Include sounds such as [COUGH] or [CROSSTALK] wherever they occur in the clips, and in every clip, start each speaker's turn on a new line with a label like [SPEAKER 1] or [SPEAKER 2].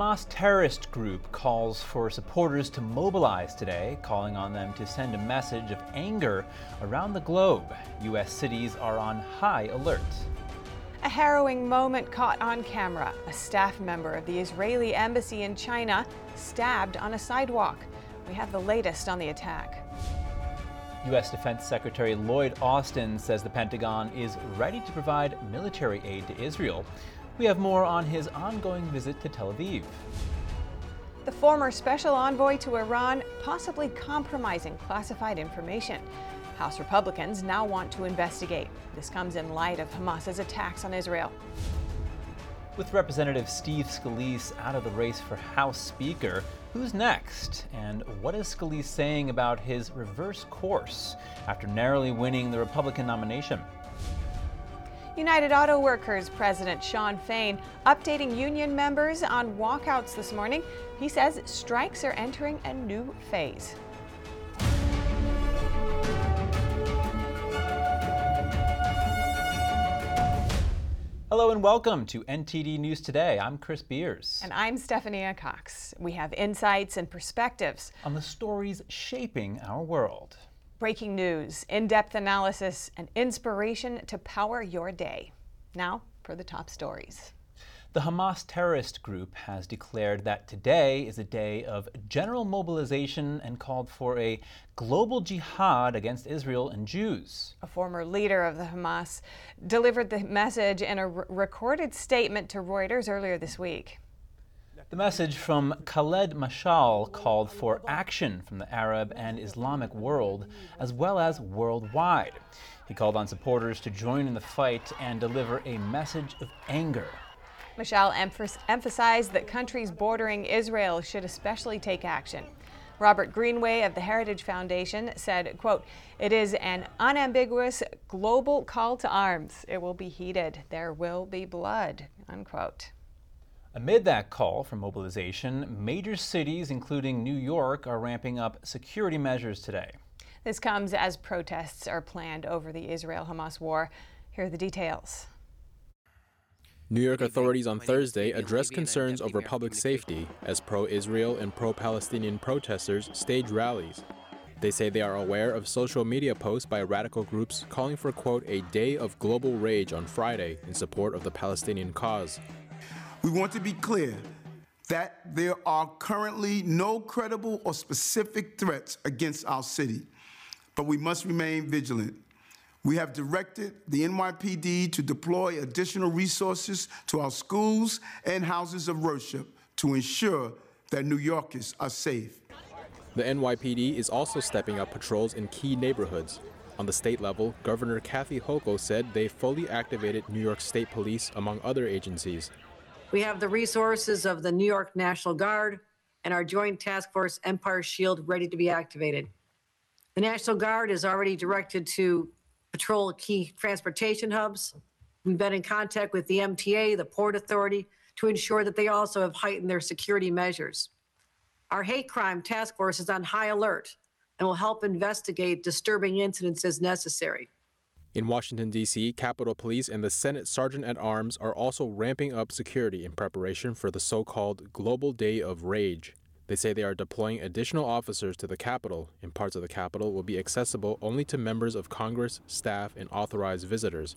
[SPEAKER 1] Hamas terrorist group calls for supporters to mobilize today, calling on them to send a message of anger around the globe. U.S. cities are on high alert.
[SPEAKER 2] A harrowing moment caught on camera. A staff member of the Israeli embassy in China stabbed on a sidewalk. We have the latest on the attack.
[SPEAKER 1] U.S. Defense Secretary Lloyd Austin says the Pentagon is ready to provide military aid to Israel. We have more on his ongoing visit to Tel Aviv.
[SPEAKER 2] The former special envoy to Iran possibly compromising classified information. House Republicans now want to investigate. This comes in light of Hamas's attacks on Israel.
[SPEAKER 1] With Representative Steve Scalise out of the race for House Speaker, who's next? And what is Scalise saying about his reverse course after narrowly winning the Republican nomination?
[SPEAKER 2] United Auto Workers President Shawn Fain updating union members on walkouts this morning. He says strikes are entering a new phase.
[SPEAKER 1] Hello and welcome to NTD News Today. I'm Chris Beers.
[SPEAKER 2] And I'm Stephanie Cox. We have insights and perspectives
[SPEAKER 1] on the stories shaping our world
[SPEAKER 2] breaking news, in depth analysis, and inspiration to power your day. Now for the top stories.
[SPEAKER 1] The Hamas terrorist group has declared that today is a day of general mobilization and called for a global jihad against Israel and Jews.
[SPEAKER 2] A former leader of the Hamas delivered the message in a recorded statement to Reuters earlier this week.
[SPEAKER 1] The message from Khaled Mashal called for action from the Arab and Islamic world, as well as worldwide. He called on supporters to join in the fight and deliver a message of anger.
[SPEAKER 2] Mashal emphasized that countries bordering Israel should especially take action. Robert Greenway of the Heritage Foundation said, quote, It is an unambiguous global call to arms. It will be heated. There will be blood, unquote.
[SPEAKER 1] Amid that call for mobilization, major cities, including New York, are ramping up security measures today.
[SPEAKER 2] This comes as protests are planned over the Israel Hamas war. Here are the details.
[SPEAKER 3] New York authorities on Thursday addressed concerns over public safety as pro Israel and pro Palestinian protesters stage rallies. They say they are aware of social media posts by radical groups calling for, quote, a day of global rage on Friday in support of the Palestinian cause.
[SPEAKER 4] We want to be clear that there are currently no credible or specific threats against our city, but we must remain vigilant. We have directed the NYPD to deploy additional resources to our schools and houses of worship to ensure that New Yorkers are safe.
[SPEAKER 3] The NYPD is also stepping up patrols in key neighborhoods. On the state level, Governor Kathy Hochul said they fully activated New York State Police, among other agencies.
[SPEAKER 5] We have the resources of the New York National Guard and our Joint Task Force Empire Shield ready to be activated. The National Guard is already directed to patrol key transportation hubs. We've been in contact with the MTA, the Port Authority, to ensure that they also have heightened their security measures. Our hate crime task force is on high alert and will help investigate disturbing incidents as necessary.
[SPEAKER 3] In Washington, D.C., Capitol Police and the Senate Sergeant at Arms are also ramping up security in preparation for the so called Global Day of Rage. They say they are deploying additional officers to the Capitol, and parts of the Capitol will be accessible only to members of Congress, staff, and authorized visitors.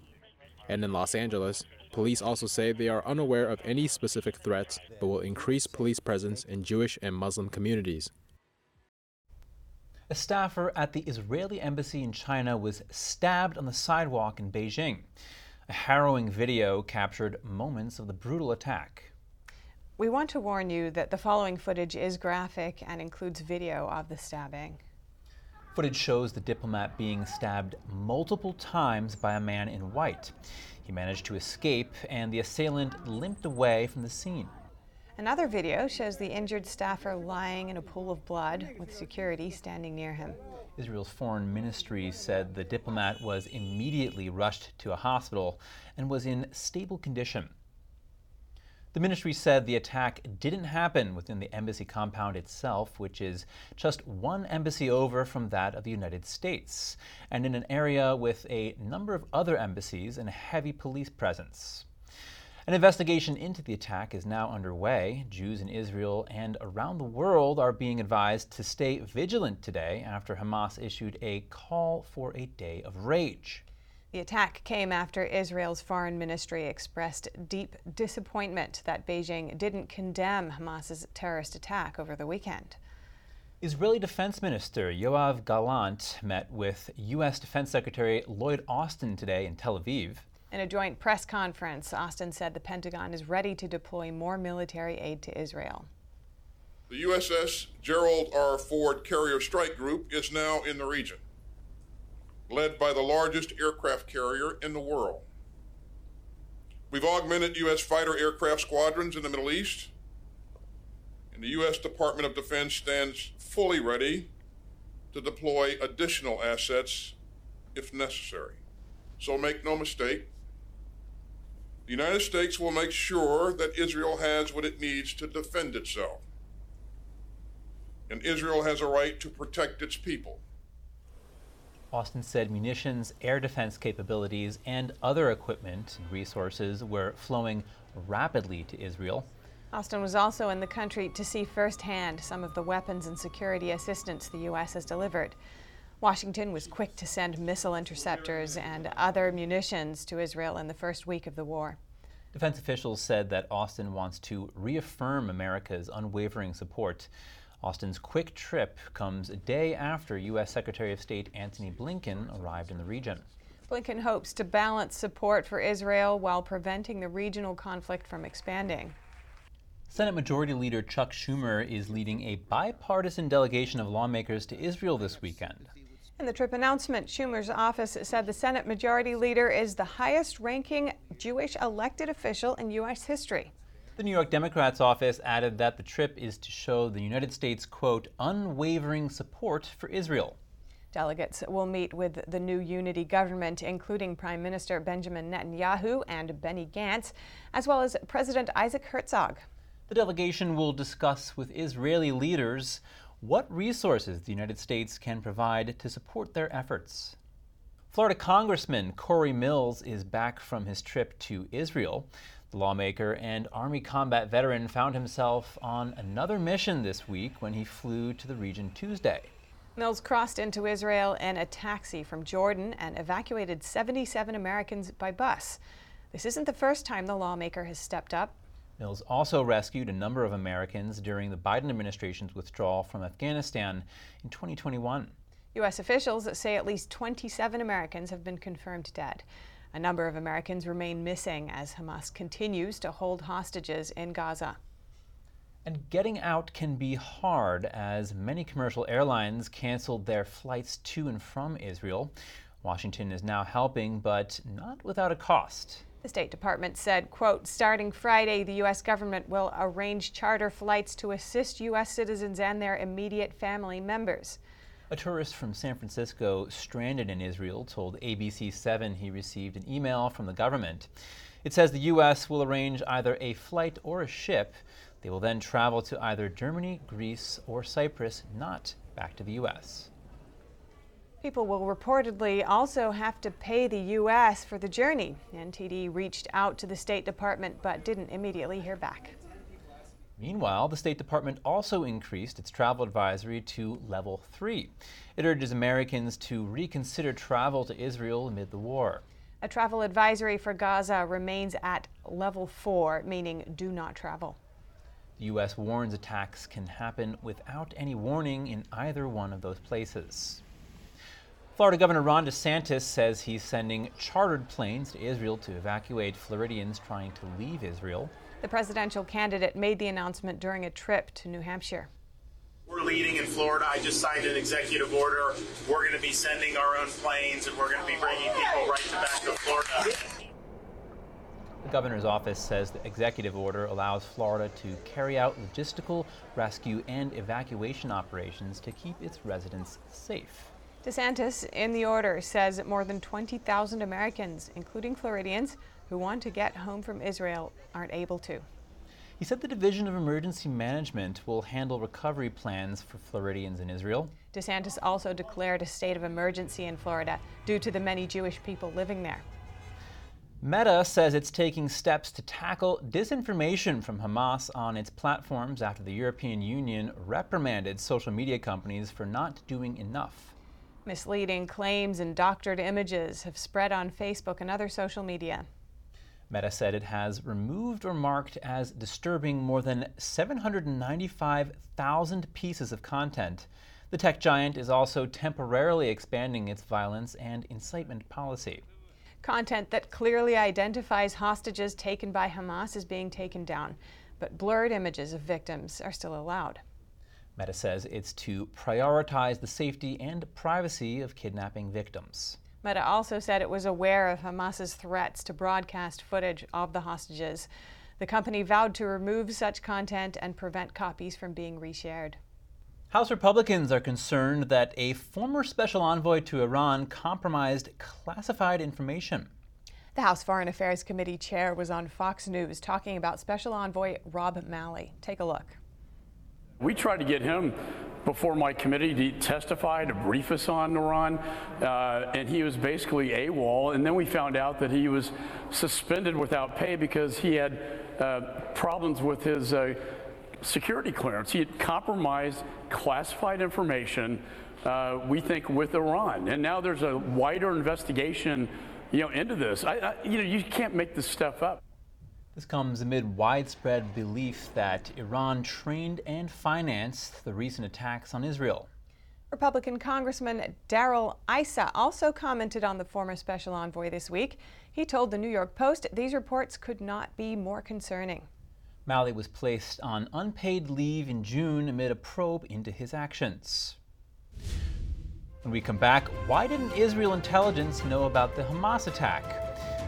[SPEAKER 3] And in Los Angeles, police also say they are unaware of any specific threats but will increase police presence in Jewish and Muslim communities.
[SPEAKER 1] A staffer at the Israeli embassy in China was stabbed on the sidewalk in Beijing. A harrowing video captured moments of the brutal attack.
[SPEAKER 2] We want to warn you that the following footage is graphic and includes video of the stabbing.
[SPEAKER 1] Footage shows the diplomat being stabbed multiple times by a man in white. He managed to escape, and the assailant limped away from the scene.
[SPEAKER 2] Another video shows the injured staffer lying in a pool of blood with security standing near him.
[SPEAKER 1] Israel's foreign ministry said the diplomat was immediately rushed to a hospital and was in stable condition. The ministry said the attack didn't happen within the embassy compound itself, which is just one embassy over from that of the United States, and in an area with a number of other embassies and a heavy police presence. An investigation into the attack is now underway. Jews in Israel and around the world are being advised to stay vigilant today after Hamas issued a call for a day of rage.
[SPEAKER 2] The attack came after Israel's foreign ministry expressed deep disappointment that Beijing didn't condemn Hamas's terrorist attack over the weekend.
[SPEAKER 1] Israeli Defense Minister Yoav Gallant met with U.S. Defense Secretary Lloyd Austin today in Tel Aviv.
[SPEAKER 2] In a joint press conference, Austin said the Pentagon is ready to deploy more military aid to Israel.
[SPEAKER 6] The USS Gerald R. Ford Carrier Strike Group is now in the region, led by the largest aircraft carrier in the world. We've augmented U.S. fighter aircraft squadrons in the Middle East, and the U.S. Department of Defense stands fully ready to deploy additional assets if necessary. So make no mistake, the United States will make sure that Israel has what it needs to defend itself. And Israel has a right to protect its people.
[SPEAKER 1] Austin said munitions, air defense capabilities, and other equipment and resources were flowing rapidly to Israel.
[SPEAKER 2] Austin was also in the country to see firsthand some of the weapons and security assistance the U.S. has delivered. Washington was quick to send missile interceptors and other munitions to Israel in the first week of the war.
[SPEAKER 1] Defense officials said that Austin wants to reaffirm America's unwavering support. Austin's quick trip comes a day after U.S. Secretary of State Antony Blinken arrived in the region.
[SPEAKER 2] Blinken hopes to balance support for Israel while preventing the regional conflict from expanding.
[SPEAKER 1] Senate Majority Leader Chuck Schumer is leading a bipartisan delegation of lawmakers to Israel this weekend.
[SPEAKER 2] In the trip announcement, Schumer's office said the Senate Majority Leader is the highest ranking Jewish elected official in U.S. history.
[SPEAKER 1] The New York Democrats office added that the trip is to show the United States, quote, unwavering support for Israel.
[SPEAKER 2] Delegates will meet with the new unity government, including Prime Minister Benjamin Netanyahu and Benny Gantz, as well as President Isaac Herzog.
[SPEAKER 1] The delegation will discuss with Israeli leaders what resources the United States can provide to support their efforts. Florida Congressman Cory Mills is back from his trip to Israel. The lawmaker and Army combat veteran found himself on another mission this week when he flew to the region Tuesday.
[SPEAKER 2] Mills crossed into Israel in a taxi from Jordan and evacuated 77 Americans by bus. This isn't the first time the lawmaker has stepped up.
[SPEAKER 1] Mills also rescued a number of Americans during the Biden administration's withdrawal from Afghanistan in 2021.
[SPEAKER 2] U.S. officials say at least 27 Americans have been confirmed dead. A number of Americans remain missing as Hamas continues to hold hostages in Gaza.
[SPEAKER 1] And getting out can be hard as many commercial airlines canceled their flights to and from Israel. Washington is now helping, but not without a cost.
[SPEAKER 2] The State Department said, quote, starting Friday, the U.S. government will arrange charter flights to assist U.S. citizens and their immediate family members.
[SPEAKER 1] A tourist from San Francisco stranded in Israel told ABC 7 he received an email from the government. It says the U.S. will arrange either a flight or a ship. They will then travel to either Germany, Greece, or Cyprus, not back to the U.S.
[SPEAKER 2] People will reportedly also have to pay the U.S. for the journey. NTD reached out to the State Department but didn't immediately hear back.
[SPEAKER 1] Meanwhile, the State Department also increased its travel advisory to level three. It urges Americans to reconsider travel to Israel amid the war.
[SPEAKER 2] A travel advisory for Gaza remains at level four, meaning do not travel.
[SPEAKER 1] The U.S. warns attacks can happen without any warning in either one of those places. Florida Governor Ron DeSantis says he's sending chartered planes to Israel to evacuate Floridians trying to leave Israel.
[SPEAKER 2] The presidential candidate made the announcement during a trip to New Hampshire.
[SPEAKER 7] We're leading in Florida. I just signed an executive order. We're going to be sending our own planes and we're going to be bringing people right to back to Florida.
[SPEAKER 1] The governor's office says the executive order allows Florida to carry out logistical, rescue, and evacuation operations to keep its residents safe.
[SPEAKER 2] DeSantis, in the order, says that more than 20,000 Americans, including Floridians, who want to get home from Israel aren't able to.
[SPEAKER 1] He said the Division of Emergency Management will handle recovery plans for Floridians in Israel.
[SPEAKER 2] DeSantis also declared a state of emergency in Florida due to the many Jewish people living there.
[SPEAKER 1] Meta says it's taking steps to tackle disinformation from Hamas on its platforms after the European Union reprimanded social media companies for not doing enough.
[SPEAKER 2] Misleading claims and doctored images have spread on Facebook and other social media.
[SPEAKER 1] Meta said it has removed or marked as disturbing more than 795,000 pieces of content. The tech giant is also temporarily expanding its violence and incitement policy.
[SPEAKER 2] Content that clearly identifies hostages taken by Hamas is being taken down, but blurred images of victims are still allowed.
[SPEAKER 1] Meta says it's to prioritize the safety and privacy of kidnapping victims.
[SPEAKER 2] Meta also said it was aware of Hamas's threats to broadcast footage of the hostages. The company vowed to remove such content and prevent copies from being reshared.
[SPEAKER 1] House Republicans are concerned that a former special envoy to Iran compromised classified information.
[SPEAKER 2] The House Foreign Affairs Committee chair was on Fox News talking about Special Envoy Rob Malley. Take a look.
[SPEAKER 8] We tried to get him before my committee to testify, to brief us on Iran, uh, and he was basically AWOL. And then we found out that he was suspended without pay because he had uh, problems with his. Uh, security clearance. He had compromised classified information, uh, we think, with Iran. And now there's a wider investigation, you know, into this. I, I, you know, you can't make this stuff up.
[SPEAKER 1] This comes amid widespread belief that Iran trained and financed the recent attacks on Israel.
[SPEAKER 2] Republican Congressman Darrell Issa also commented on the former special envoy this week. He told the New York Post these reports could not be more concerning.
[SPEAKER 1] Malley was placed on unpaid leave in June amid a probe into his actions. When we come back, why didn't Israel intelligence know about the Hamas attack?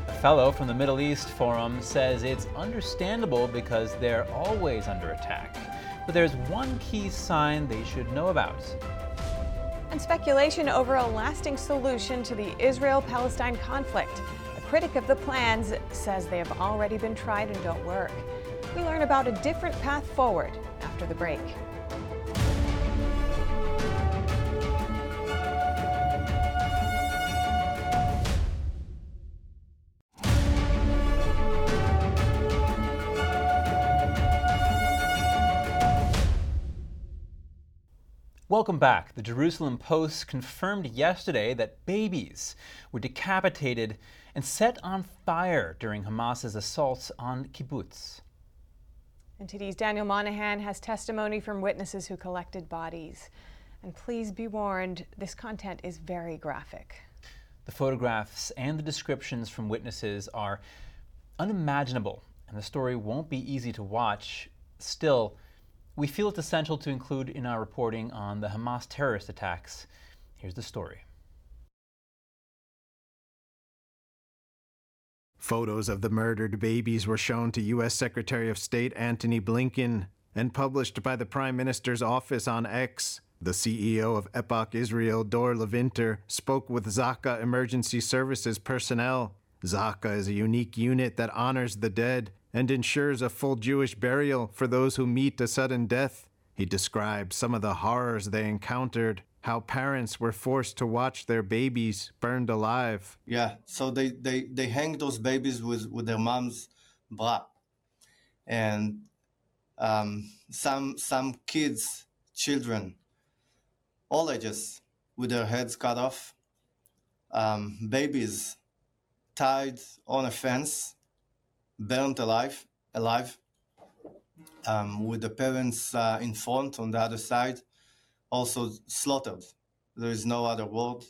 [SPEAKER 1] A fellow from the Middle East Forum says it's understandable because they're always under attack. But there's one key sign they should know about.
[SPEAKER 2] And speculation over a lasting solution to the Israel Palestine conflict. A critic of the plans says they have already been tried and don't work. We learn about a different path forward after the break.
[SPEAKER 1] Welcome back. The Jerusalem Post confirmed yesterday that babies were decapitated and set on fire during Hamas's assaults on kibbutz.
[SPEAKER 2] And today's Daniel Monahan has testimony from witnesses who collected bodies. And please be warned, this content is very graphic.
[SPEAKER 1] The photographs and the descriptions from witnesses are unimaginable, and the story won't be easy to watch. Still, we feel it's essential to include in our reporting on the Hamas terrorist attacks. Here's the story.
[SPEAKER 9] Photos of the murdered babies were shown to U.S. Secretary of State Antony Blinken and published by the Prime Minister's office on X. The CEO of Epoch Israel, Dor Levynter, spoke with Zaka Emergency Services personnel. Zaka is a unique unit that honors the dead and ensures a full Jewish burial for those who meet a sudden death. He described some of the horrors they encountered how parents were forced to watch their babies burned alive.
[SPEAKER 10] Yeah, so they they they hang those babies with with their mom's bra, and um, some some kids, children, all ages, with their heads cut off, um, babies tied on a fence, burned alive, alive, um, with the parents uh, in front on the other side also slaughtered. There is no other word,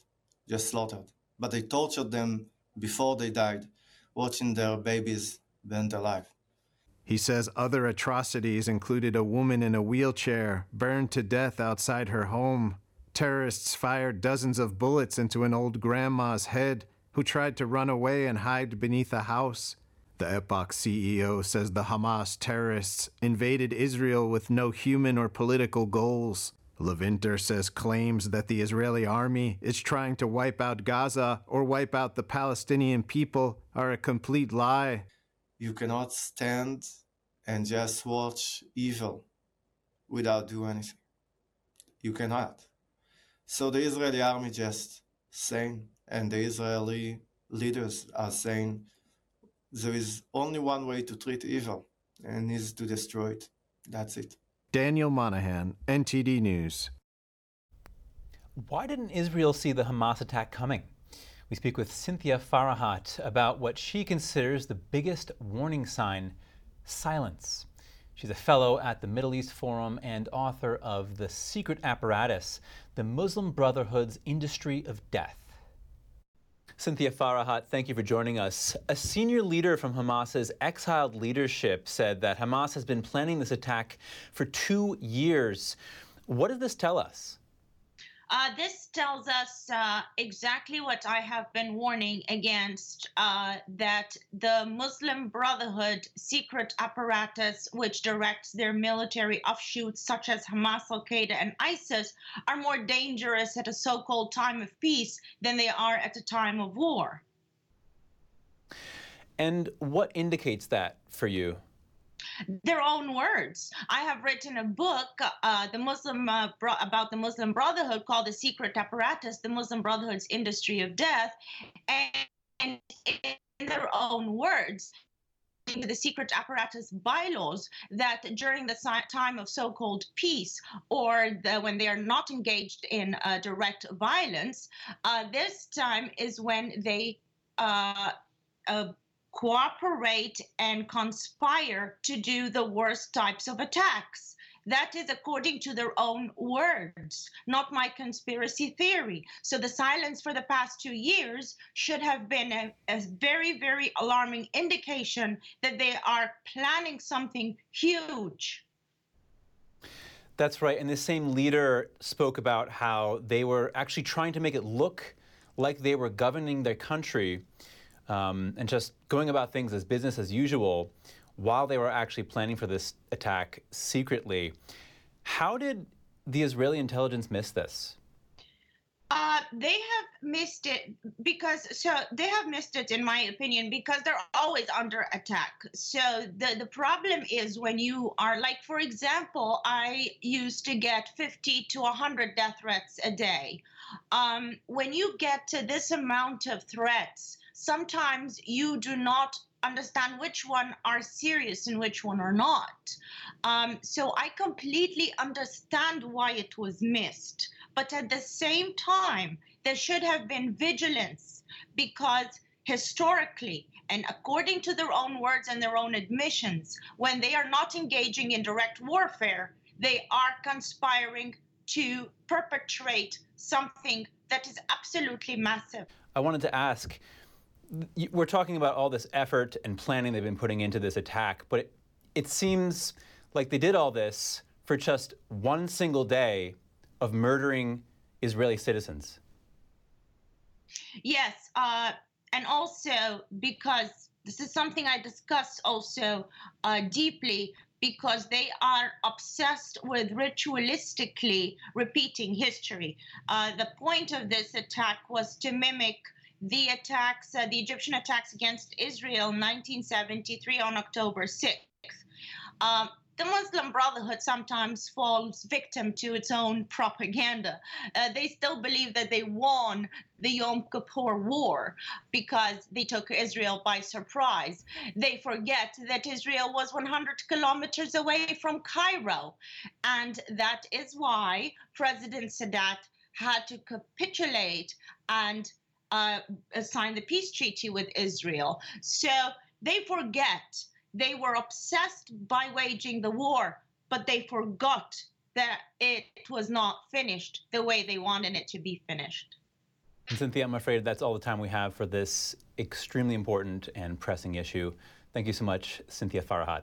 [SPEAKER 10] just slaughtered. But they tortured them before they died, watching their babies burnt alive.
[SPEAKER 9] He says other atrocities included a woman in a wheelchair burned to death outside her home. Terrorists fired dozens of bullets into an old grandma's head who tried to run away and hide beneath a house. The Epoch CEO says the Hamas terrorists invaded Israel with no human or political goals. Levynter says claims that the Israeli army is trying to wipe out Gaza or wipe out the Palestinian people are a complete lie.
[SPEAKER 10] You cannot stand and just watch evil without doing anything. You cannot. So the Israeli army just saying, and the Israeli leaders are saying, there is only one way to treat evil, and is to destroy it. That's it.
[SPEAKER 9] Daniel Monahan, NTD News.
[SPEAKER 1] Why didn't Israel see the Hamas attack coming? We speak with Cynthia Farahat about what she considers the biggest warning sign silence. She's a fellow at the Middle East Forum and author of The Secret Apparatus The Muslim Brotherhood's Industry of Death. Cynthia Farahat, thank you for joining us. A senior leader from Hamas's exiled leadership said that Hamas has been planning this attack for two years. What does this tell us?
[SPEAKER 11] Uh, this tells us uh, exactly what I have been warning against uh, that the Muslim Brotherhood secret apparatus, which directs their military offshoots such as Hamas, Al Qaeda, and ISIS, are more dangerous at a so called time of peace than they are at a time of war.
[SPEAKER 1] And what indicates that for you?
[SPEAKER 11] Their own words. I have written a book, uh, the Muslim uh, bro- about the Muslim Brotherhood, called "The Secret Apparatus: The Muslim Brotherhood's Industry of Death," and in their own words. The secret apparatus bylaws that during the time of so called peace or the, when they are not engaged in uh, direct violence, uh, this time is when they uh, uh cooperate and conspire to do the worst types of attacks. That is according to their own words, not my conspiracy theory. So the silence for the past two years should have been a, a, very, very alarming indication that they are planning something huge.
[SPEAKER 1] That's right. And the same leader spoke about how they were actually trying to make it look like they were governing their country um, and just going about things as business as usual while they were actually planning for this attack secretly. How did the Israeli intelligence miss this?
[SPEAKER 11] Uh, they have missed it because so they have missed it in my opinion because they're always under attack so the the problem is when you are like for example i used to get 50 to 100 death threats a day um, when you get to this amount of threats sometimes you do not understand which one are serious and which one are not. Um, so I completely understand why it was missed. But at the same time, there should have been vigilance because historically, and according to their own words and their own admissions, when they are not engaging in direct warfare, they are conspiring to perpetrate something that is absolutely massive.
[SPEAKER 1] I wanted to ask we're talking about all this effort and planning they've been putting into this attack, but it, it seems like they did all this for just one single day of murdering Israeli citizens.
[SPEAKER 11] Yes, uh, and also because this is something I discussed also uh, deeply because they are obsessed with ritualistically repeating history. Uh, the point of this attack was to mimic the attacks, uh, the Egyptian attacks against Israel 1973 on October 6th. Um, the Muslim Brotherhood sometimes falls victim to its own propaganda. Uh, they still believe that they won the Yom Kippur War because they took Israel by surprise. They forget that Israel was 100 kilometers away from Cairo. And that is why President Sadat had to capitulate and uh, signed the peace treaty with Israel. So they forget they were obsessed by waging the war, but they forgot that it was not finished the way they wanted it to be finished.
[SPEAKER 1] And Cynthia, I'm afraid that's all the time we have for this extremely important and pressing issue. Thank you so much, Cynthia Farahat.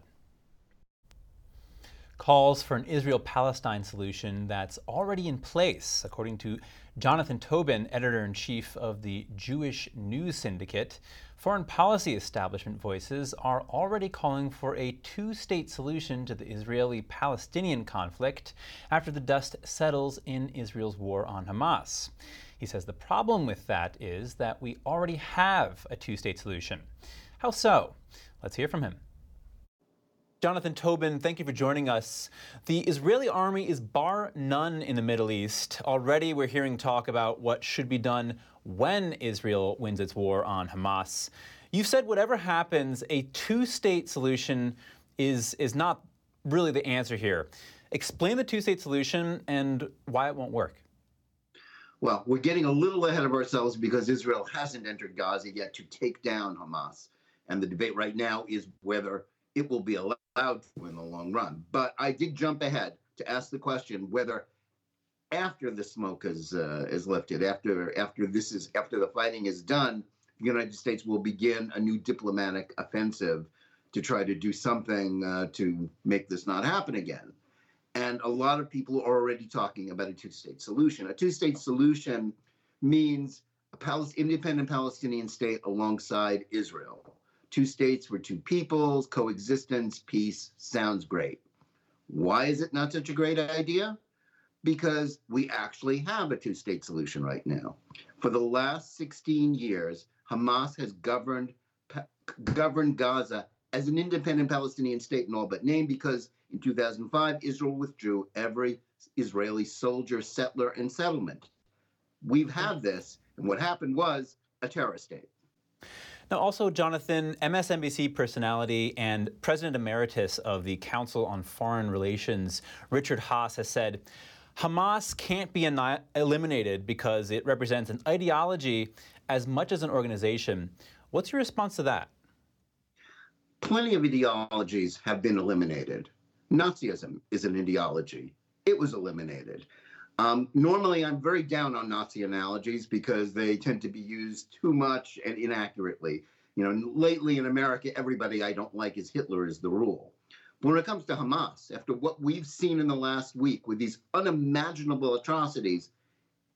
[SPEAKER 1] Calls for an Israel Palestine solution that's already in place, according to Jonathan Tobin, editor in chief of the Jewish News Syndicate, foreign policy establishment voices are already calling for a two state solution to the Israeli Palestinian conflict after the dust settles in Israel's war on Hamas. He says the problem with that is that we already have a two state solution. How so? Let's hear from him. Jonathan Tobin, thank you for joining us. The Israeli army is bar none in the Middle East. Already, we're hearing talk about what should be done when Israel wins its war on Hamas. You've said whatever happens, a two state solution is, is not really the answer here. Explain the two state solution and why it won't work.
[SPEAKER 12] Well, we're getting a little ahead of ourselves because Israel hasn't entered Gaza yet to take down Hamas. And the debate right now is whether it will be allowed to in the long run. But I did jump ahead to ask the question whether after the smoke is uh, is lifted, after after this is after the fighting is done, the United States will begin a new diplomatic offensive to try to do something uh, to make this not happen again. And a lot of people are already talking about a two-state solution. A two-state solution means a independent Palestinian state alongside Israel two states for two peoples, coexistence, peace sounds great. Why is it not such a great idea? Because we actually have a two state solution right now. For the last 16 years, Hamas has governed, governed Gaza as an independent Palestinian state in all but name because in 2005, Israel withdrew every Israeli soldier, settler, and settlement. We've had this, and what happened was a terror state.
[SPEAKER 1] Now, also, Jonathan, MSNBC personality and President Emeritus of the Council on Foreign Relations, Richard Haass, has said Hamas can't be eliminated because it represents an ideology as much as an organization. What's your response to that?
[SPEAKER 12] Plenty of ideologies have been eliminated. Nazism is an ideology, it was eliminated. Um, normally, I'm very down on Nazi analogies because they tend to be used too much and inaccurately. You know, lately in America, everybody I don't like is Hitler is the rule. But when it comes to Hamas, after what we've seen in the last week with these unimaginable atrocities,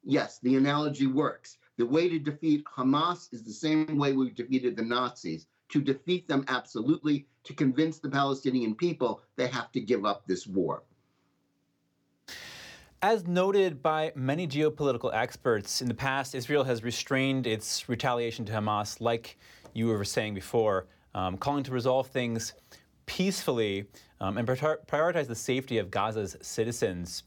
[SPEAKER 12] yes, the analogy works. The way to defeat Hamas is the same way we defeated the Nazis. To defeat them, absolutely. To convince the Palestinian people they have to give up this war.
[SPEAKER 1] As noted by many geopolitical experts, in the past, Israel has restrained its retaliation to Hamas, like you were saying before, um, calling to resolve things peacefully um, and prioritize the safety of Gaza's citizens.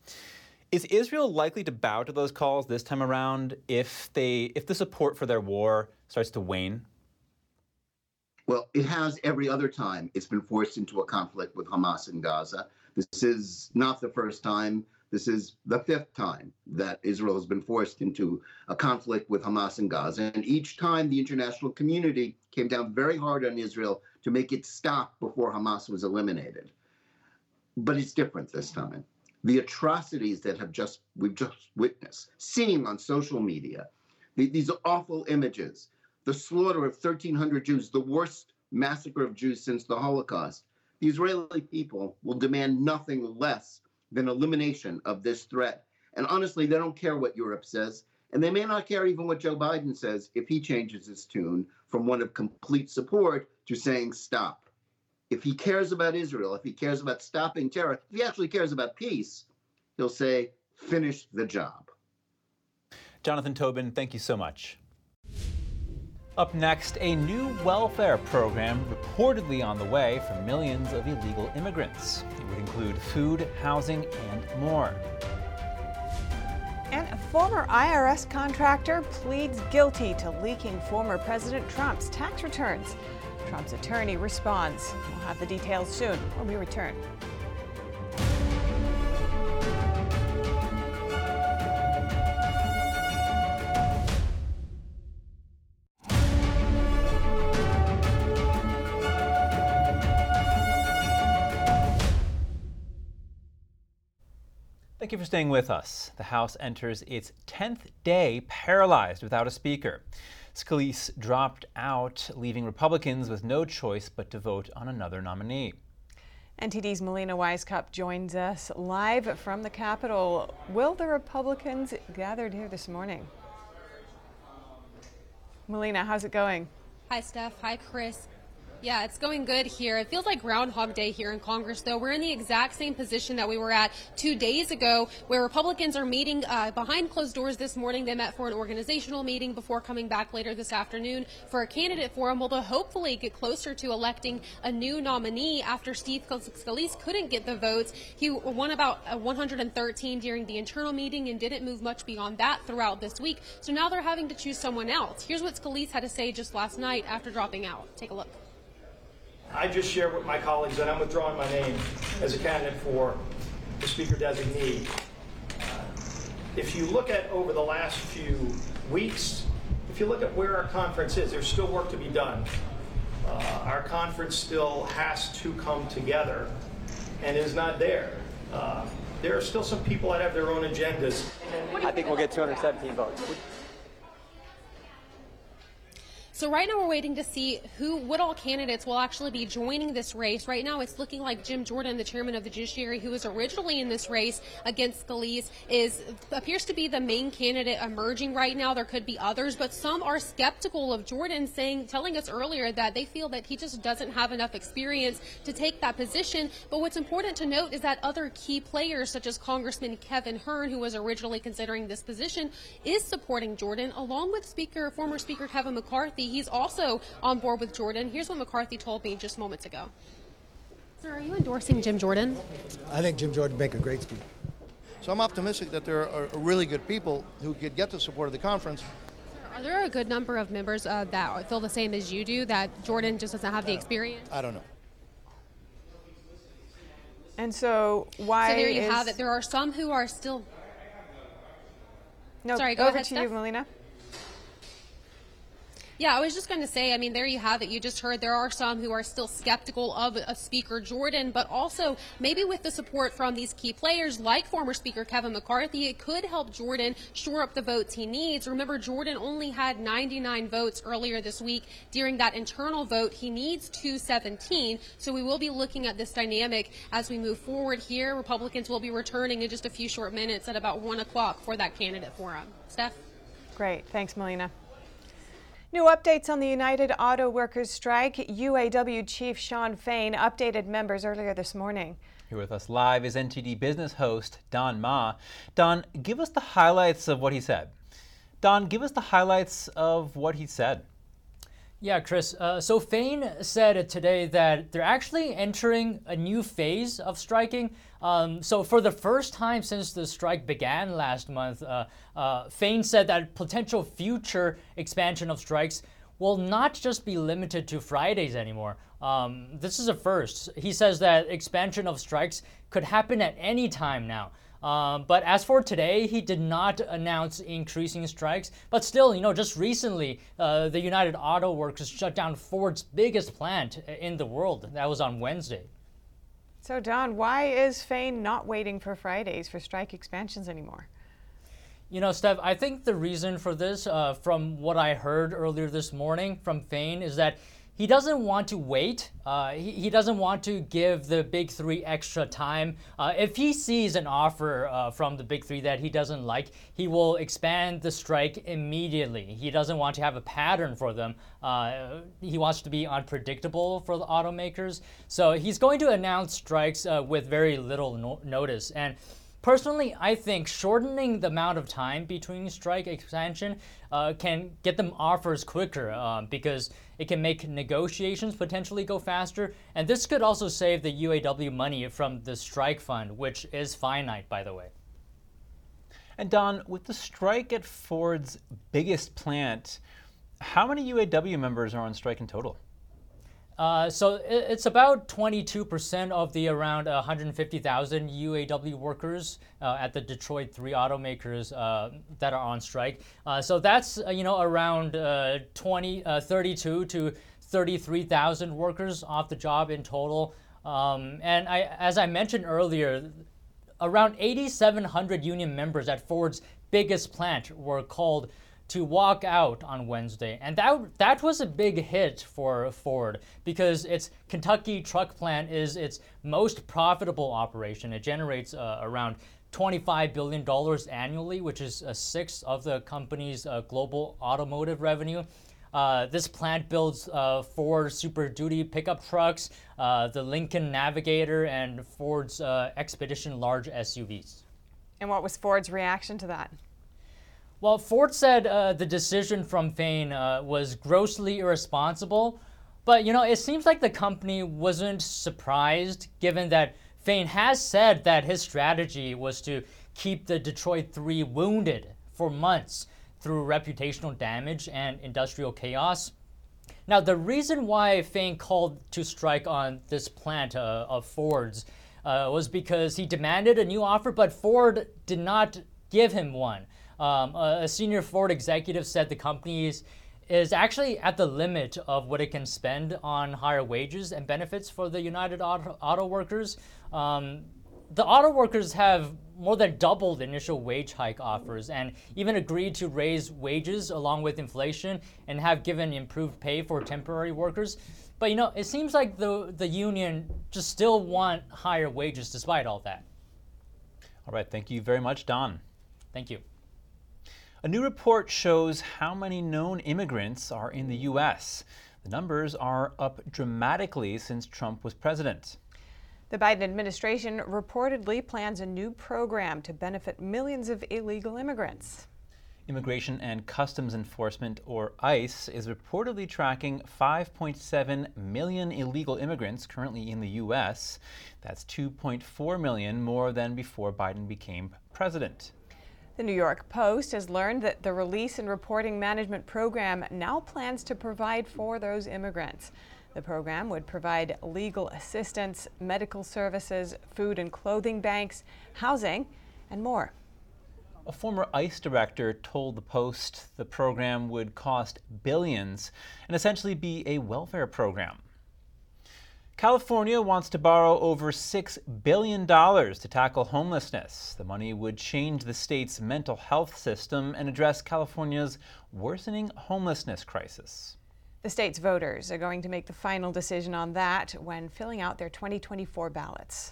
[SPEAKER 1] Is Israel likely to bow to those calls this time around if they if the support for their war starts to wane?
[SPEAKER 12] Well, it has every other time it's been forced into a conflict with Hamas in Gaza. This is not the first time this is the fifth time that Israel has been forced into a conflict with Hamas in Gaza. And each time the international community came down very hard on Israel to make it stop before Hamas was eliminated. But it's different this time. The atrocities that have just we've just witnessed, seeing on social media, the, these awful images, the slaughter of 1,300 Jews, the worst massacre of Jews since the Holocaust. The Israeli people will demand nothing less than elimination of this threat. And honestly, they don't care what Europe says. And they may not care even what Joe Biden says if he changes his tune from one of complete support to saying stop. If he cares about Israel, if he cares about stopping terror, if he actually cares about peace, he'll say, finish the job.
[SPEAKER 1] Jonathan Tobin, thank you so much. Up next, a new welfare program reportedly on the way for millions of illegal immigrants. It would include food, housing, and more.
[SPEAKER 2] And a former IRS contractor pleads guilty to leaking former President Trump's tax returns. Trump's attorney responds. We'll have the details soon when we return.
[SPEAKER 1] Thank you for staying with us. The House enters its 10th day paralyzed without a speaker. Scalise dropped out, leaving Republicans with no choice but to vote on another nominee.
[SPEAKER 2] NTD's Melina Wisecup joins us live from the Capitol. Will the Republicans gathered here this morning? Melina, how's it going?
[SPEAKER 13] Hi, Steph. Hi, Chris. Yeah, it's going good here. It feels like Groundhog Day here in Congress, though. We're in the exact same position that we were at two days ago, where Republicans are meeting uh, behind closed doors this morning. They met for an organizational meeting before coming back later this afternoon for a candidate forum, although hopefully get closer to electing a new nominee after Steve Scalise couldn't get the votes. He won about uh, 113 during the internal meeting and didn't move much beyond that throughout this week. So now they're having to choose someone else. Here's what Scalise had to say just last night after dropping out. Take a look.
[SPEAKER 14] I just shared with my colleagues that I'm withdrawing my name as a candidate for the Speaker designee. If you look at over the last few weeks, if you look at where our conference is, there's still work to be done. Uh, our conference still has to come together and is not there. Uh, there are still some people that have their own agendas.
[SPEAKER 15] I think we'll get 217 votes.
[SPEAKER 13] So right now we're waiting to see who, what all candidates will actually be joining this race. Right now it's looking like Jim Jordan, the chairman of the judiciary, who was originally in this race against Scalise, is appears to be the main candidate emerging right now. There could be others, but some are skeptical of Jordan, saying, telling us earlier that they feel that he just doesn't have enough experience to take that position. But what's important to note is that other key players, such as Congressman Kevin Hern, who was originally considering this position, is supporting Jordan, along with Speaker, former Speaker Kevin McCarthy he's also on board with Jordan. Here's what McCarthy told me just moments ago. Sir, are you endorsing Jim Jordan?
[SPEAKER 16] I think Jim Jordan make a great speaker. So I'm optimistic that there are really good people who could get the support of the conference.
[SPEAKER 13] Are there a good number of members uh, that feel the same as you do, that Jordan just doesn't have the experience?
[SPEAKER 16] I don't know.
[SPEAKER 2] And so why?
[SPEAKER 13] So there you
[SPEAKER 2] is...
[SPEAKER 13] have it. There are some who are still.
[SPEAKER 2] No,
[SPEAKER 13] Sorry, go
[SPEAKER 2] over
[SPEAKER 13] ahead,
[SPEAKER 2] to
[SPEAKER 13] Steph.
[SPEAKER 2] you, Melina.
[SPEAKER 13] Yeah, I was just going to say, I mean, there you have it. You just heard there are some who are still skeptical of a Speaker Jordan, but also maybe with the support from these key players like former Speaker Kevin McCarthy, it could help Jordan shore up the votes he needs. Remember, Jordan only had 99 votes earlier this week during that internal vote. He needs 217, so we will be looking at this dynamic as we move forward here. Republicans will be returning in just a few short minutes at about 1 o'clock for that candidate forum. Steph?
[SPEAKER 2] Great. Thanks, Melina. New updates on the United Auto Workers strike. UAW Chief Shawn Fain updated members earlier this morning.
[SPEAKER 1] Here with us live is NTD business host Don Ma. Don, give us the highlights of what he said. Don, give us the highlights of what he said.
[SPEAKER 17] Yeah, Chris. Uh, so Fain said today that they're actually entering a new phase of striking. Um, so for the first time since the strike began last month, uh, uh, Fain said that potential future expansion of strikes will not just be limited to Fridays anymore. Um, this is a first. He says that expansion of strikes could happen at any time now. Um, but as for today, he did not announce increasing strikes. But still, you know, just recently, uh, the United Auto Workers shut down Ford's biggest plant in the world. That was on Wednesday.
[SPEAKER 2] So, Don, why is Fain not waiting for Fridays for strike expansions anymore?
[SPEAKER 17] You know, Steph, I think the reason for this, uh, from what I heard earlier this morning from Fain, is that he doesn't want to wait. Uh, he, he, doesn't want to give the big three extra time. Uh, if he sees an offer uh, from the big three that he doesn't like, he will expand the strike immediately. He doesn't want to have a pattern for them. Uh, he wants to be unpredictable for the automakers. So he's going to announce strikes uh, with very little no- notice. And Personally, I think shortening the amount of time between strike expansion uh, can get them offers quicker because it can make negotiations potentially go faster. And this could also save the UAW money from the strike fund, which is finite, by the way.
[SPEAKER 1] And Don, with the strike at Ford's biggest plant, how many UAW members are on strike in total?
[SPEAKER 17] Uh, so it's about 22% of the around 150,000 UAW workers uh, at the Detroit three automakers uh, that are on strike. Uh, so that's uh, you know around uh, 20, 32 to 33,000 workers off the job in total. Um, and I, as I mentioned earlier, around 8,700 union members at Ford's biggest plant were called to walk out on Wednesday. And that that was a big hit for Ford because its Kentucky truck plant is its most profitable operation. It generates uh, around $25 billion annually, which is a sixth of the company's uh, global automotive revenue. Uh, this plant builds uh, Ford Super Duty pickup trucks, uh, the Lincoln Navigator, and Ford's uh, Expedition large SUVs.
[SPEAKER 2] And what was Ford's reaction to that?
[SPEAKER 17] Well, Ford said uh, the decision from Fain uh, was grossly irresponsible, but you know, it seems like the company wasn't surprised given that Fain has said that his strategy was to keep the Detroit 3 wounded for months through reputational damage and industrial chaos. Now, the reason why Fain called to strike on this plant uh, of Ford's uh, was because he demanded a new offer, but Ford did not give him one. Um, a, a, senior Ford executive said the company is, is actually at the limit of what it can spend on higher wages and benefits for the United Auto, auto workers. Um, the auto workers have more than doubled initial wage hike offers and even agreed to raise wages along with inflation and have given improved pay for temporary workers. But you know, it seems like the the union just still want higher wages despite all that.
[SPEAKER 1] All right, thank you very much, Don.
[SPEAKER 17] Thank you.
[SPEAKER 1] A new report shows how many known immigrants are in the U.S. The numbers are up dramatically since Trump was president.
[SPEAKER 2] The Biden administration reportedly plans a new program to benefit millions of illegal immigrants.
[SPEAKER 1] Immigration and Customs Enforcement, or ICE, is reportedly tracking 5.7 million illegal immigrants currently in the U.S. That's 2.4 million more than before Biden became president.
[SPEAKER 2] The New York Post has learned that the Release and Reporting Management Program now plans to provide for those immigrants. The program would provide legal assistance, medical services, food and clothing banks, housing, and more.
[SPEAKER 1] A former ICE director told the Post the program would cost billions and essentially be a welfare program. California wants to borrow over $6 billion to tackle homelessness. The money would change the state's mental health system and address California's worsening homelessness crisis.
[SPEAKER 2] The state's voters are going to make the final decision on that when filling out their 2024 ballots.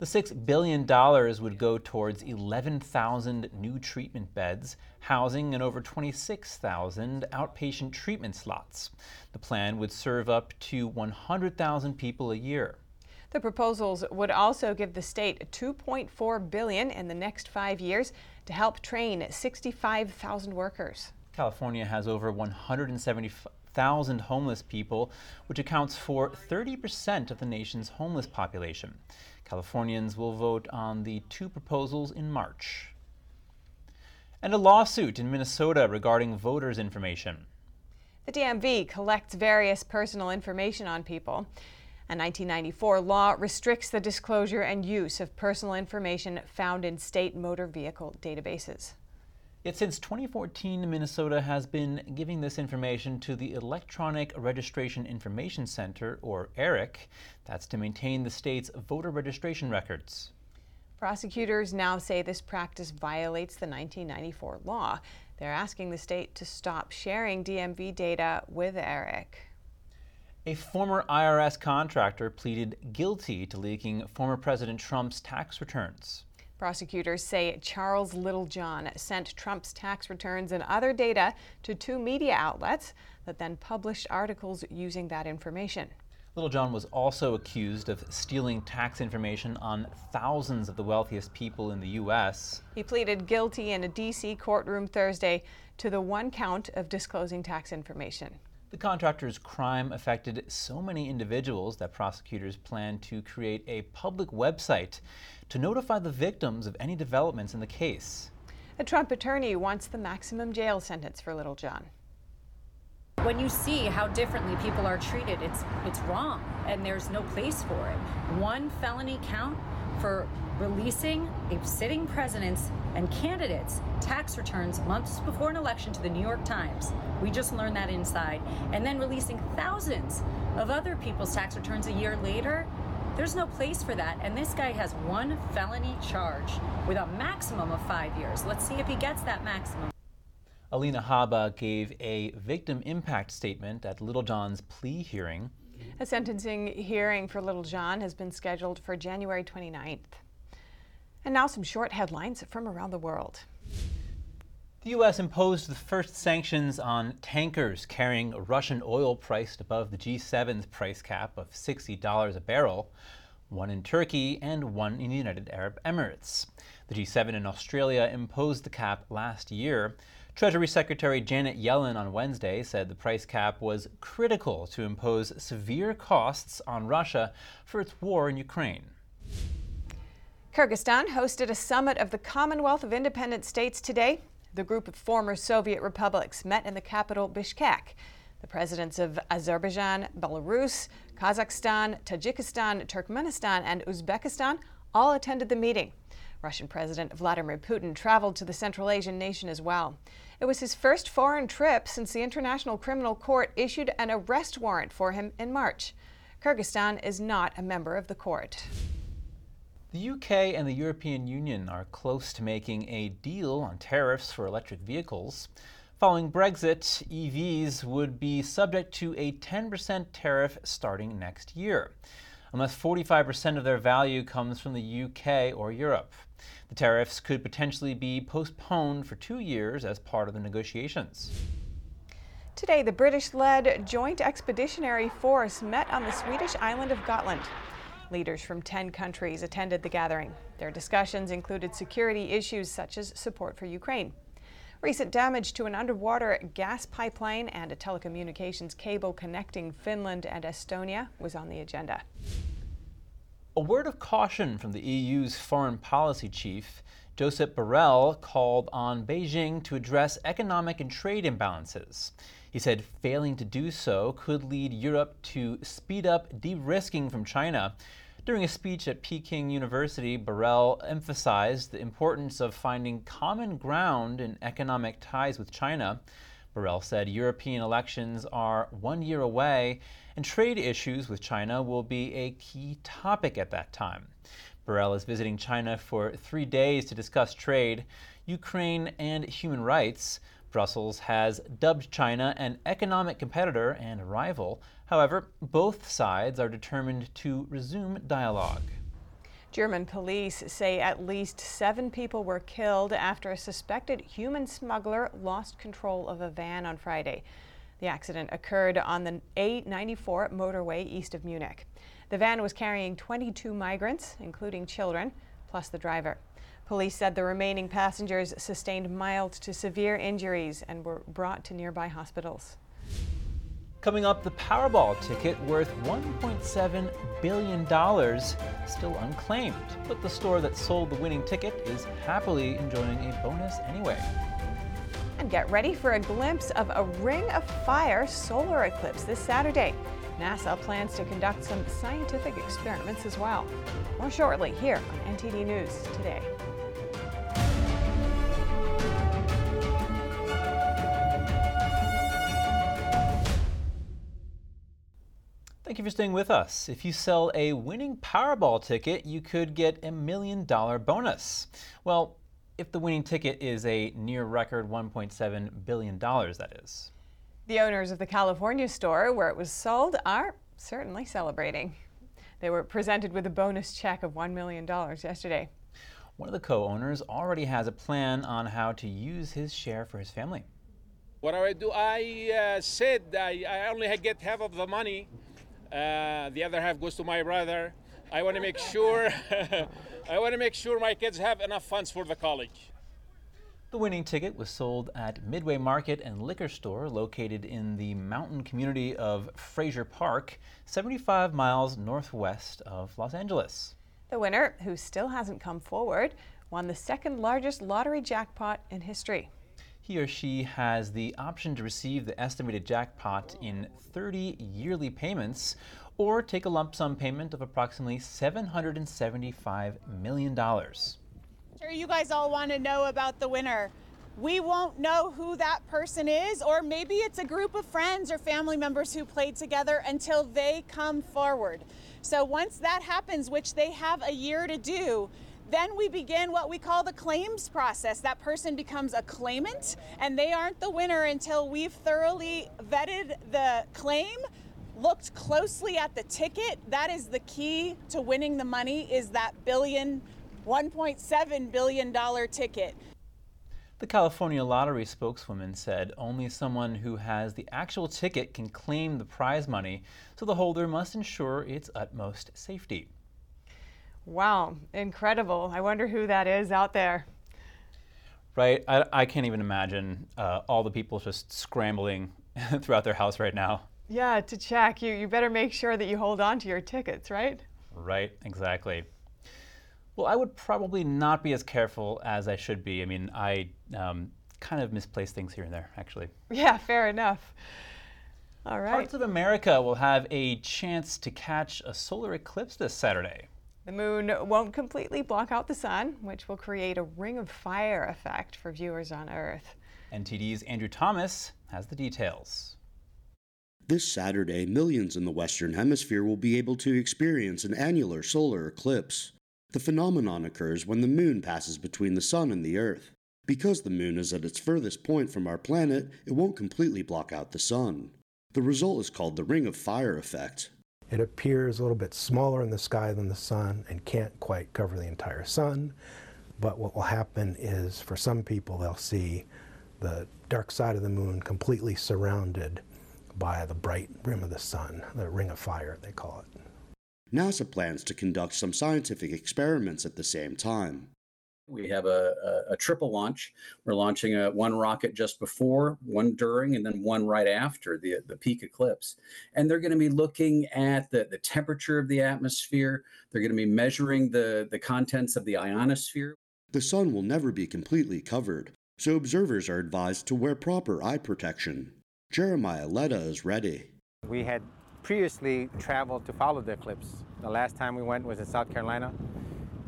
[SPEAKER 1] The $6 billion would go towards 11,000 new treatment beds, housing, and over 26,000 outpatient treatment slots. The plan would serve up to 100,000 people a year.
[SPEAKER 2] The proposals would also give the state 2.4 billion in the next 5 years to help train 65,000 workers.
[SPEAKER 1] California has over 170,000 homeless people, which accounts for 30% of the nation's homeless population. Californians will vote on the two proposals in March. And a lawsuit in Minnesota regarding voters' information.
[SPEAKER 2] The DMV collects various personal information on people. A 1994 law restricts the disclosure and use of personal information found in state motor vehicle databases.
[SPEAKER 1] Yet since 2014, Minnesota has been giving this information to the Electronic Registration Information Center, or ERIC. That's to maintain the state's voter registration records.
[SPEAKER 2] Prosecutors now say this practice violates the 1994 law. They're asking the state to stop sharing DMV data with ERIC.
[SPEAKER 1] A former IRS contractor pleaded guilty to leaking former President Trump's tax returns.
[SPEAKER 2] Prosecutors say Charles Littlejohn sent Trump's tax returns and other data to two media outlets that then published articles using that information.
[SPEAKER 1] Littlejohn was also accused of stealing tax information on thousands of the wealthiest people in the U.S.
[SPEAKER 2] He pleaded guilty in a D.C. courtroom Thursday to the one count of disclosing tax information.
[SPEAKER 1] The contractor's crime affected so many individuals that prosecutors plan to create a public website to notify the victims of any developments in the case.
[SPEAKER 2] A Trump attorney wants the maximum jail sentence for Littlejohn.
[SPEAKER 18] When you see how differently people are treated, it's it's wrong and there's no place for it. One felony count for releasing a sitting president's and candidates' tax returns months before an election to the New York Times. We just learned that inside. And then releasing thousands of other people's tax returns a year later. There's no place for that. And this guy has one felony charge with a maximum of five years. Let's see if he gets that maximum.
[SPEAKER 1] Alina Habba gave a victim impact statement at Littlejohn's plea hearing.
[SPEAKER 2] A sentencing hearing for Littlejohn has been scheduled for January 29th. And now some short headlines from around the world.
[SPEAKER 1] The U.S. imposed the first sanctions on tankers carrying Russian oil priced above the G7's price cap of $60 a barrel, one in Turkey and one in the United Arab Emirates. The G7 in Australia imposed the cap last year. Treasury Secretary Janet Yellen on Wednesday said the price cap was critical to impose severe costs on Russia for its war in Ukraine.
[SPEAKER 2] Kyrgyzstan hosted a summit of the Commonwealth of Independent States today. The group of former Soviet republics met in the capital Bishkek. The presidents of Azerbaijan, Belarus, Kazakhstan, Tajikistan, Turkmenistan, and Uzbekistan all attended the meeting. Russian President Vladimir Putin traveled to the Central Asian nation as well. It was his first foreign trip since the International Criminal Court issued an arrest warrant for him in March. Kyrgyzstan is not a member of the court.
[SPEAKER 1] The UK and the European Union are close to making a deal on tariffs for electric vehicles. Following Brexit, EVs would be subject to a 10% tariff starting next year, unless 45% of their value comes from the UK or Europe. The tariffs could potentially be postponed for two years as part of the negotiations.
[SPEAKER 2] Today, the British led Joint Expeditionary Force met on the Swedish island of Gotland. Leaders from 10 countries attended the gathering. Their discussions included security issues such as support for Ukraine. Recent damage to an underwater gas pipeline and a telecommunications cable connecting Finland and Estonia was on the agenda.
[SPEAKER 1] A word of caution from the EU's foreign policy chief, Josep Borrell, called on Beijing to address economic and trade imbalances. He said failing to do so could lead Europe to speed up de risking from China. During a speech at Peking University, Borrell emphasized the importance of finding common ground in economic ties with China. Borrell said European elections are one year away, and trade issues with China will be a key topic at that time. Borrell is visiting China for three days to discuss trade, Ukraine, and human rights. Brussels has dubbed China an economic competitor and rival. However, both sides are determined to resume dialogue.
[SPEAKER 2] German police say at least seven people were killed after a suspected human smuggler lost control of a van on Friday. The accident occurred on the A94 motorway east of Munich. The van was carrying 22 migrants, including children, plus the driver. Police said the remaining passengers sustained mild to severe injuries and were brought to nearby hospitals.
[SPEAKER 1] Coming up, the Powerball ticket worth $1.7 billion still unclaimed, but the store that sold the winning ticket is happily enjoying a bonus anyway.
[SPEAKER 2] And get ready for a glimpse of a ring of fire solar eclipse this Saturday. NASA plans to conduct some scientific experiments as well. More shortly here on NTD News today.
[SPEAKER 1] You for staying with us. If you sell a winning Powerball ticket, you could get a million dollar bonus. Well, if the winning ticket is a near record $1.7 billion, that is.
[SPEAKER 2] The owners of the California store where it was sold are certainly celebrating. They were presented with a bonus check of $1 million yesterday.
[SPEAKER 1] One of the co owners already has a plan on how to use his share for his family.
[SPEAKER 19] What I do, I uh, said I, I only get half of the money uh, the other half goes to my brother. I want to make sure [LAUGHS] I want to make sure my kids have enough funds for the college.
[SPEAKER 1] The winning ticket was sold at Midway Market and Liquor Store located in the mountain community of Frazier Park, 75 miles northwest of Los Angeles.
[SPEAKER 2] The winner, who still hasn't come forward, won the second largest lottery jackpot in history.
[SPEAKER 1] He or she has the option to receive the estimated jackpot in 30 yearly payments or take a lump sum payment of approximately $775 million.
[SPEAKER 20] Sure, you guys all want to know about the winner. We won't know who that person is, or maybe it's a group of friends or family members who played together until they come forward. So once that happens, which they have a year to do, then we begin what we call the claims process. That person becomes a claimant, and they aren't the winner until we've thoroughly vetted the claim, looked closely at the ticket. That is the key to winning the money is that billion, $1.7 billion ticket.
[SPEAKER 1] The California Lottery spokeswoman said only someone who has the actual ticket can claim the prize money, so the holder must ensure its utmost safety.
[SPEAKER 2] Wow, incredible. I wonder who that is out there.
[SPEAKER 1] Right? I, I can't even imagine uh, all the people just scrambling [LAUGHS] throughout their house right now.
[SPEAKER 2] Yeah, to check. You, you better make sure that you hold on to your tickets, right?
[SPEAKER 1] Right, exactly. Well, I would probably not be as careful as I should be. I mean, I um, kind of misplace things here and there, actually.
[SPEAKER 2] Yeah, fair enough. All right.
[SPEAKER 1] Parts of America will have a chance to catch a solar eclipse this Saturday.
[SPEAKER 2] The moon won't completely block out the sun, which will create a ring of fire effect for viewers on Earth.
[SPEAKER 1] NTD's Andrew Thomas has the details.
[SPEAKER 21] This Saturday, millions in the Western Hemisphere will be able to experience an annular solar eclipse. The phenomenon occurs when the moon passes between the sun and the Earth. Because the moon is at its furthest point from our planet, it won't completely block out the sun. The result is called the ring of fire effect.
[SPEAKER 22] It appears a little bit smaller in the sky than the sun and can't quite cover the entire sun. But what will happen is for some people, they'll see the dark side of the moon completely surrounded by the bright rim of the sun, the ring of fire, they call it.
[SPEAKER 21] NASA plans to conduct some scientific experiments at the same time.
[SPEAKER 23] We have a, a, a triple launch. We're launching a, one rocket just before, one during, and then one right after the, the peak eclipse. And they're going to be looking at the, the temperature of the atmosphere. They're going to be measuring the, the contents of the ionosphere.
[SPEAKER 21] The sun will never be completely covered, so observers are advised to wear proper eye protection. Jeremiah Letta is ready.
[SPEAKER 24] We had previously traveled to follow the eclipse. The last time we went was in South Carolina,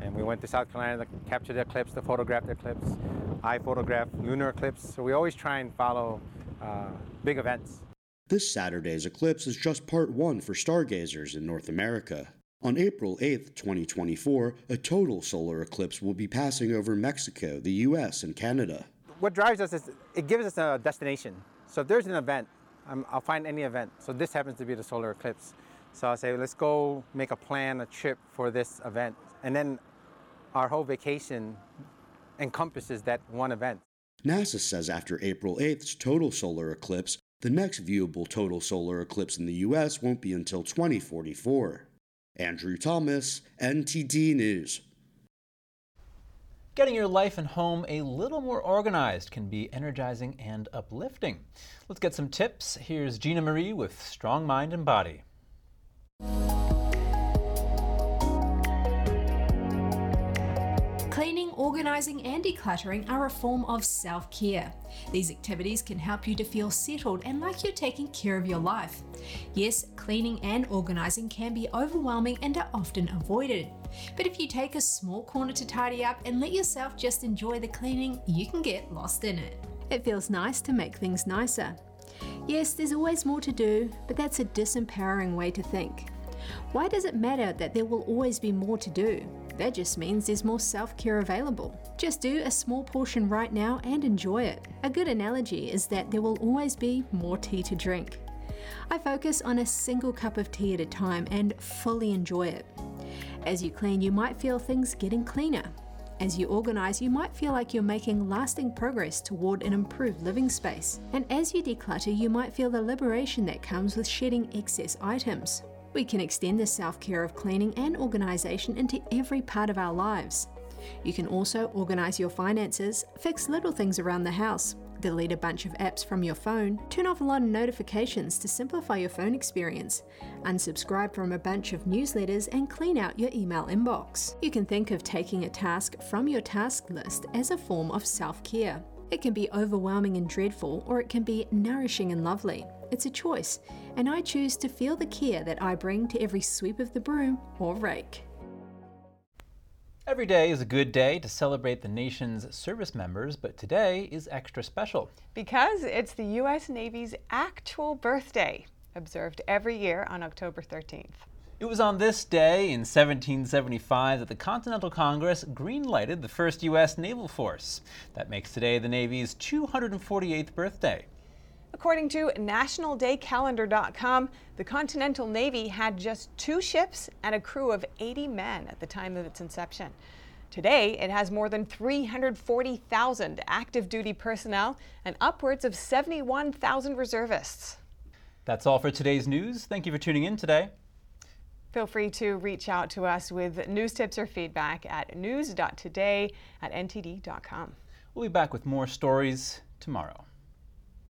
[SPEAKER 24] and we went to South Carolina to capture the eclipse, to photograph the eclipse. I photograph lunar eclipse, so we always try and follow uh, big events.
[SPEAKER 21] This Saturday's eclipse is just part one for stargazers in North America. On April 8, 2024, a total solar eclipse will be passing over Mexico, the US, and Canada.
[SPEAKER 24] What drives us is it gives us a destination. So if there's an event, i will find any event. So this happens to be the solar eclipse. So I'll say, let's go make a plan, a trip for this event. And then our whole vacation encompasses that one event.
[SPEAKER 21] NASA says after April 8th's total solar eclipse, the next viewable total solar eclipse in the US won't be until 2044. Andrew Thomas, NTD News.
[SPEAKER 1] Getting your life and home a little more organized can be energizing and uplifting. Let's get some tips. Here's Gina Marie with Strong Mind and Body.
[SPEAKER 25] Cleaning, organising, and decluttering are a form of self care. These activities can help you to feel settled and like you're taking care of your life. Yes, cleaning and organising can be overwhelming and are often avoided. But if you take a small corner to tidy up and let yourself just enjoy the cleaning, you can get lost in it. It feels nice to make things nicer. Yes, there's always more to do, but that's a disempowering way to think. Why does it matter that there will always be more to do? That just means there's more self care available. Just do a small portion right now and enjoy it. A good analogy is that there will always be more tea to drink. I focus on a single cup of tea at a time and fully enjoy it. As you clean, you might feel things getting cleaner. As you organise, you might feel like you're making lasting progress toward an improved living space. And as you declutter, you might feel the liberation that comes with shedding excess items. We can extend the self care of cleaning and organisation into every part of our lives. You can also organise your finances, fix little things around the house, delete a bunch of apps from your phone, turn off a lot of notifications to simplify your phone experience, unsubscribe from a bunch of newsletters, and clean out your email inbox. You can think of taking a task from your task list as a form of self care. It can be overwhelming and dreadful, or it can be nourishing and lovely. It's a choice, and I choose to feel the care that I bring to every sweep of the broom or rake.
[SPEAKER 1] Every day is a good day to celebrate the nation's service members, but today is extra special.
[SPEAKER 2] Because it's the U.S. Navy's actual birthday, observed every year on October 13th.
[SPEAKER 1] It was on this day in 1775 that the Continental Congress greenlighted the first U.S. naval force. That makes today the Navy's 248th birthday.
[SPEAKER 2] According to NationalDayCalendar.com, the Continental Navy had just two ships and a crew of 80 men at the time of its inception. Today, it has more than 340,000 active duty personnel and upwards of 71,000 reservists.
[SPEAKER 1] That's all for today's news. Thank you for tuning in today.
[SPEAKER 2] Feel free to reach out to us with news tips or feedback at news.today at ntd.com.
[SPEAKER 1] We'll be back with more stories tomorrow.